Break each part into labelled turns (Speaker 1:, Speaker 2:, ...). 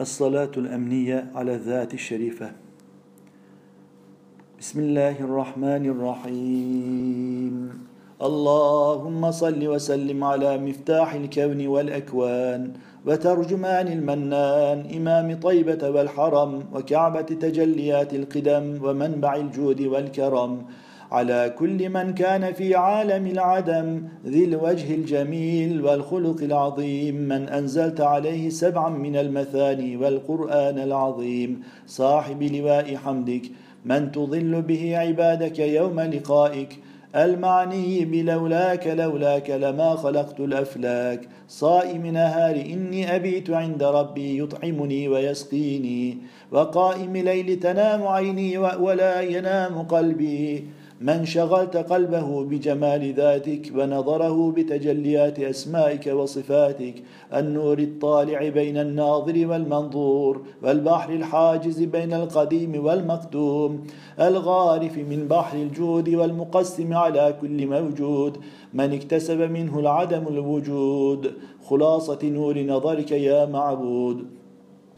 Speaker 1: الصلاة الأمنية على الذات الشريفة. بسم الله الرحمن الرحيم. اللهم صل وسلم على مفتاح الكون والأكوان وترجمان المنان إمام طيبة والحرم وكعبة تجليات القدم ومنبع الجود والكرم. على كل من كان في عالم العدم ذي الوجه الجميل والخلق العظيم. من أنزلت عليه سبعا من المثاني والقرآن العظيم. صاحب لواء حمدك. من تضل به عبادك يوم لقائك. ألمعني بلولاك لولاك لما خلقت الأفلاك. صائم نهار إني أبيت عند ربي يطعمني ويسقيني. وقائم ليل تنام عيني ولا ينام قلبي. من شغلت قلبه بجمال ذاتك ونظره بتجليات أسمائك وصفاتك النور الطالع بين الناظر والمنظور والبحر الحاجز بين القديم والمقدوم الغارف من بحر الجود والمقسم على كل موجود من اكتسب منه العدم الوجود خلاصة نور نظرك يا معبود.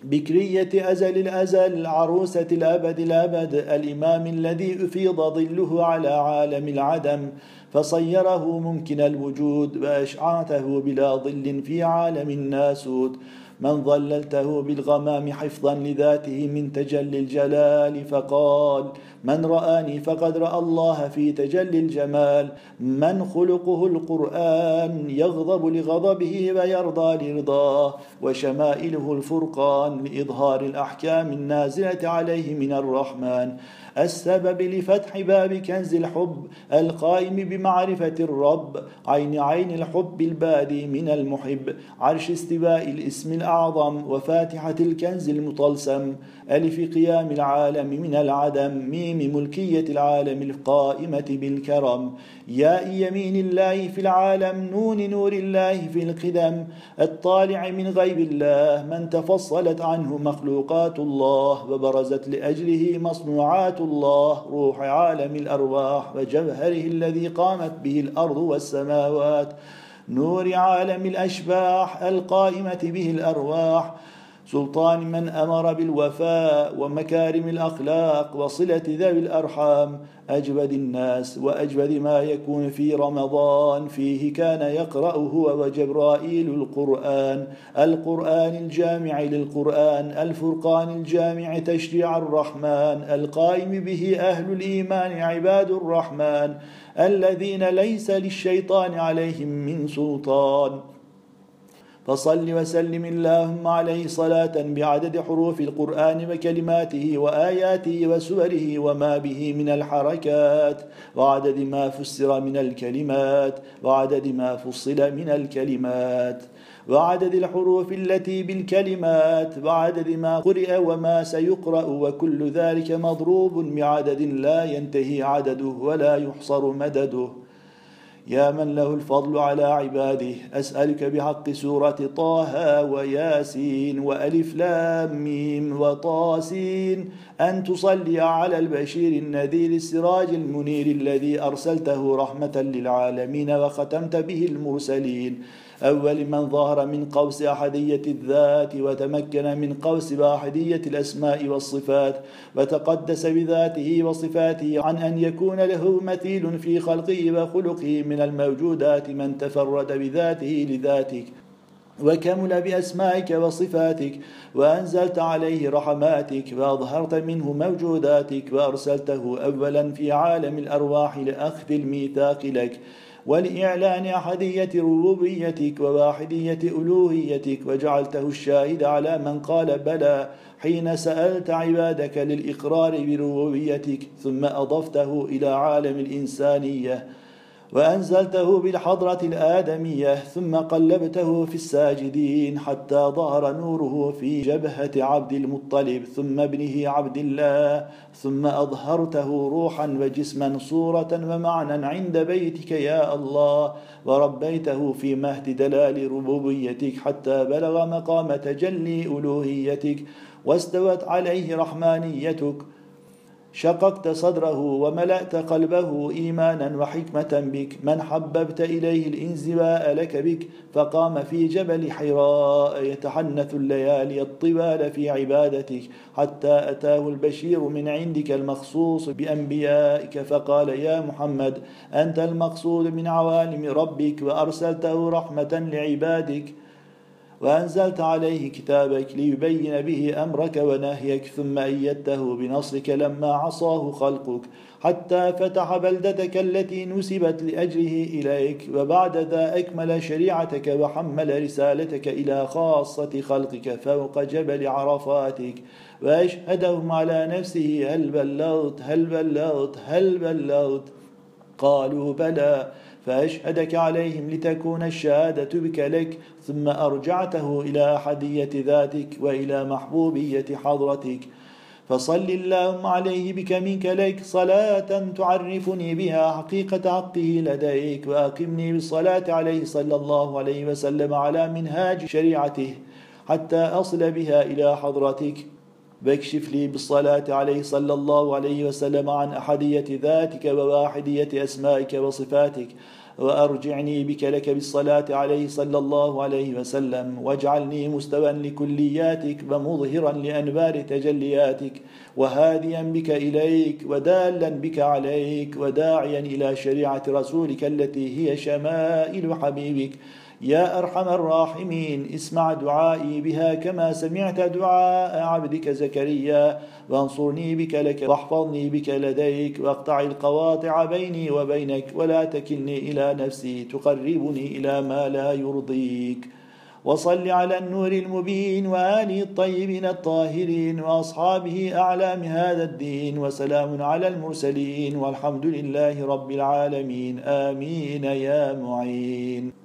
Speaker 1: بكرية أزل الأزل عروسة الأبد الأبد الإمام الذي أفيض ظله على عالم العدم فصيره ممكن الوجود وأشعرته بلا ظل في عالم الناسوت من ظللته بالغمام حفظا لذاته من تجلي الجلال فقال من رآني فقد رأى الله في تجلي الجمال. من خلقه القرآن يغضب لغضبه ويرضى لرضاه. وشمائله الفرقان لإظهار الأحكام النازلة عليه من الرحمن. السبب لفتح باب كنز الحب القائم بمعرفة الرب. عين عين الحب البادي من المحب. عرش استواء الاسم الأعظم وفاتحة الكنز المطلسم ألف قيام العالم من العدم ميم ملكية العالم القائمة بالكرم. ياء يمين الله في العالم نون نور الله في القدم. الطالع من غيب الله من تفصلت عنه مخلوقات الله وبرزت لأجله مصنوعات الله روح عالم الأرواح وجوهره الذي قامت به الأرض والسماوات. نور عالم الأشباح القائمة به الأرواح. سلطان من أمر بالوفاء ومكارم الأخلاق وصلة ذوي الأرحام أجود الناس وأجود ما يكون في رمضان. فيه كان يقرا هو وجبرائيل القرآن. القرآن الجامع للقرآن الفرقان الجامع تشريع الرحمن. القائم به أهل الإيمان عباد الرحمن. الذين ليس للشيطان عليهم من سلطان. فصل وسلم اللهم عليه صلاة بعدد حروف القرآن وكلماته وآياته وسوره وما به من الحركات. وعدد ما فسر من الكلمات. وعدد ما فصل من الكلمات. وعدد الحروف التي بالكلمات. وعدد ما قرئ وما سيقرأ. وكل ذلك مضروب بعدد لا ينتهي عدده ولا يحصر مدده. يا من له الفضل على عباده أسألك بحق سورة طه وياسين وألف لام ميم وطاسين أن تصلي على البشير النذير السراج المنير الذي أرسلته رحمة للعالمين وختمت به المرسلين. أول من ظهر من قوس أحدية الذات وتمكن من قوس واحدية الأسماء والصفات وتقدس بذاته وصفاته عن أن يكون له مثيل في خلقه وخلقه من الموجودات من تفرد بذاته لذاتك وكمل بأسمائك وصفاتك وأنزلت عليه رحماتك وأظهرت منه موجوداتك وأرسلته أولا في عالم الأرواح لأخذ الميثاق لك ولإعلان أحدية ربوبيتك وواحدية ألوهيتك وجعلته الشاهد على من قال بلى حين سألت عبادك للإقرار بربوبيتك ثم أضفته إلى عالم الإنسانية. وأنزلته بالحضرة الآدمية ثم قلبته في الساجدين حتى ظهر نوره في جبهة عبد المطلب ثم ابنه عبد الله ثم أظهرته روحا وجسما صورة ومعنى عند بيتك يا الله وربيته في مهد دلال ربوبيتك حتى بلغ مقام تجلي ألوهيتك واستوت عليه رحمانيتك. شققت صدره وملأت قلبه إيمانا وحكمة بك. من حببت إليه الإنزواء لك بك. فقام في جبل حراء يتحنث الليالي الطوال في عبادتك. حتى أتاه البشير من عندك المخصوص بأنبيائك. فقال يا محمد أنت المقصود من عوالم ربك وأرسلته رحمة لعبادك. وأنزلت عليه كتابك ليبين به أمرك ونهيك ثم أيدته بنصرك لما عصاه خلقك حتى فتح بلدتك التي نسبت لأجله إليك وبعد ذا أكمل شريعتك وحمل رسالتك إلى خاصة خلقك فوق جبل عرفاتك وأشهدهم على نفسه هل بلغت؟ هل بلغت؟ هل بلغت؟ قالوا بلى. فأشهدك عليهم لتكون الشهادة بك لك ثم أرجعته إلى أحدية ذاتك وإلى محبوبية حضرتك. فصل اللهم عليه بك منك لك صلاة تعرفني بها حقيقة حقه لديك وأقمني بالصلاة عليه صلى الله عليه وسلم على منهاج شريعته حتى أصل بها إلى حضرتك. واكشف لي بالصلاة عليه صلى الله عليه وسلم عن أحدية ذاتك وواحدية أسمائك وصفاتك وأرجعني بك لك بالصلاة عليه صلى الله عليه وسلم واجعلني مستوى لكلياتك ومظهرا لأنبار تجلياتك وهاديا بك إليك ودالا بك عليك وداعيا إلى شريعة رسولك التي هي شمائل حبيبك. يا أرحم الراحمين اسمع دعائي بها كما سمعت دعاء عبدك زكريا. وانصرني بك لك واحفظني بك لديك واقطع القواطع بيني وبينك ولا تكلني إلى نفسي تقربني إلى ما لا يرضيك. وصل على النور المبين وآله الطيبين الطاهرين وأصحابه أعلام هذا الدين وسلام على المرسلين والحمد لله رب العالمين. آمين يا معين.